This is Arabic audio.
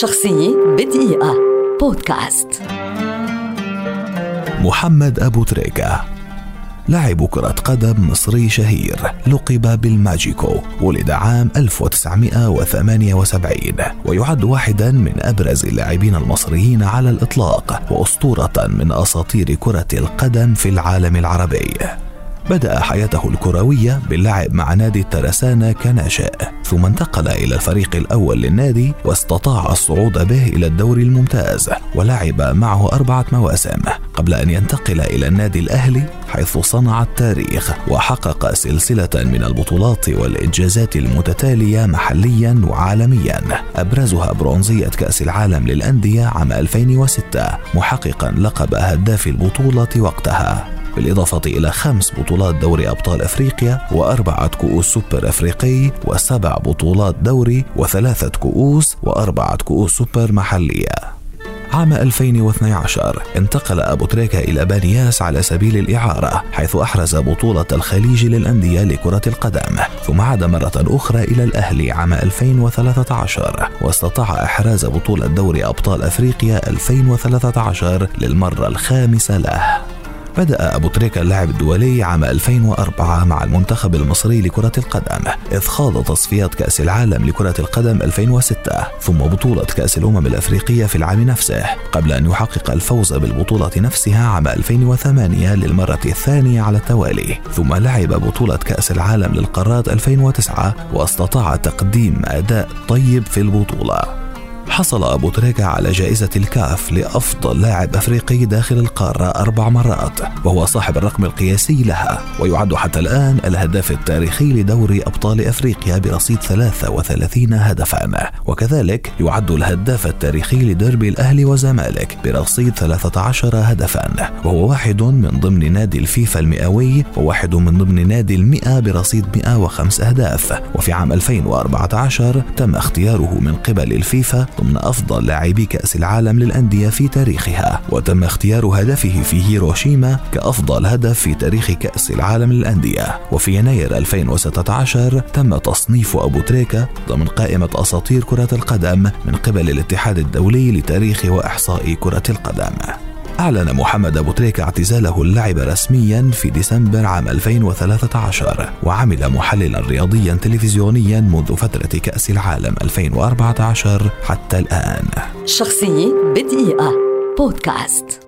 شخصية بدقيقة. بودكاست. محمد أبو تريكة. لاعب كرة قدم مصري شهير. لقب بالماجيكو ولد عام 1978 ويعد واحدا من أبرز اللاعبين المصريين على الإطلاق. وأسطورة من أساطير كرة القدم في العالم العربي. بدأ حياته الكروية باللعب مع نادي الترسانة كناشئ ثم انتقل إلى الفريق الأول للنادي واستطاع الصعود به إلى الدوري الممتاز ولعب معه أربعة مواسم قبل أن ينتقل إلى النادي الأهلي حيث صنع التاريخ وحقق سلسلة من البطولات والإنجازات المتتالية محليا وعالميا. أبرزها برونزية كأس العالم للأندية عام 2006 محققا لقب هداف البطولة وقتها. بالإضافة إلى خمس بطولات دوري أبطال أفريقيا وأربعة كؤوس سوبر أفريقي وسبع بطولات دوري وثلاثة كؤوس وأربعة كؤوس سوبر محلية. عام 2012 انتقل أبو تريكة إلى بانياس على سبيل الإعارة حيث أحرز بطولة الخليج للأندية لكرة القدم ثم عاد مرة أخرى إلى الأهلي عام 2013 واستطاع إحراز بطولة دوري أبطال أفريقيا 2013 للمرة الخامسة له. بدأ أبو تريكة اللعب الدولي عام 2004 مع المنتخب المصري لكرة القدم إذ خاض تصفيات كأس العالم لكرة القدم 2006 ثم بطولة كأس الأمم الأفريقية في العام نفسه قبل أن يحقق الفوز بالبطولة نفسها عام 2008 للمرة الثانية على التوالي ثم لعب بطولة كأس العالم للقارات 2009 واستطاع تقديم أداء طيب في البطولة. حصل أبو تريكة على جائزة الكاف لأفضل لاعب أفريقي داخل القارة أربع مرات وهو صاحب الرقم القياسي لها ويعد حتى الآن الهداف التاريخي لدوري أبطال أفريقيا برصيد 33 هدفا. وكذلك يعد الهداف التاريخي لدربي الأهلي وزمالك برصيد 13 هدفا وهو واحد من ضمن نادي الفيفا المئوي وواحد من ضمن نادي المئة برصيد 105 أهداف. وفي عام 2014 تم اختياره من قبل الفيفا ضمن أفضل لاعبي كأس العالم للأندية في تاريخها وتم اختيار هدفه في هيروشيما كأفضل هدف في تاريخ كأس العالم للأندية. وفي يناير 2016 تم تصنيف أبو تريكة ضمن قائمة أساطير كرة القدم من قبل الاتحاد الدولي لتاريخ وإحصاء كرة القدم. أعلن محمد أبو تريكة اعتزاله اللعب رسميا في ديسمبر عام 2013 وعمل محللا رياضيا تلفزيونيا منذ فترة كأس العالم 2014 حتى الآن. شخصية بدقيقة. بودكاست.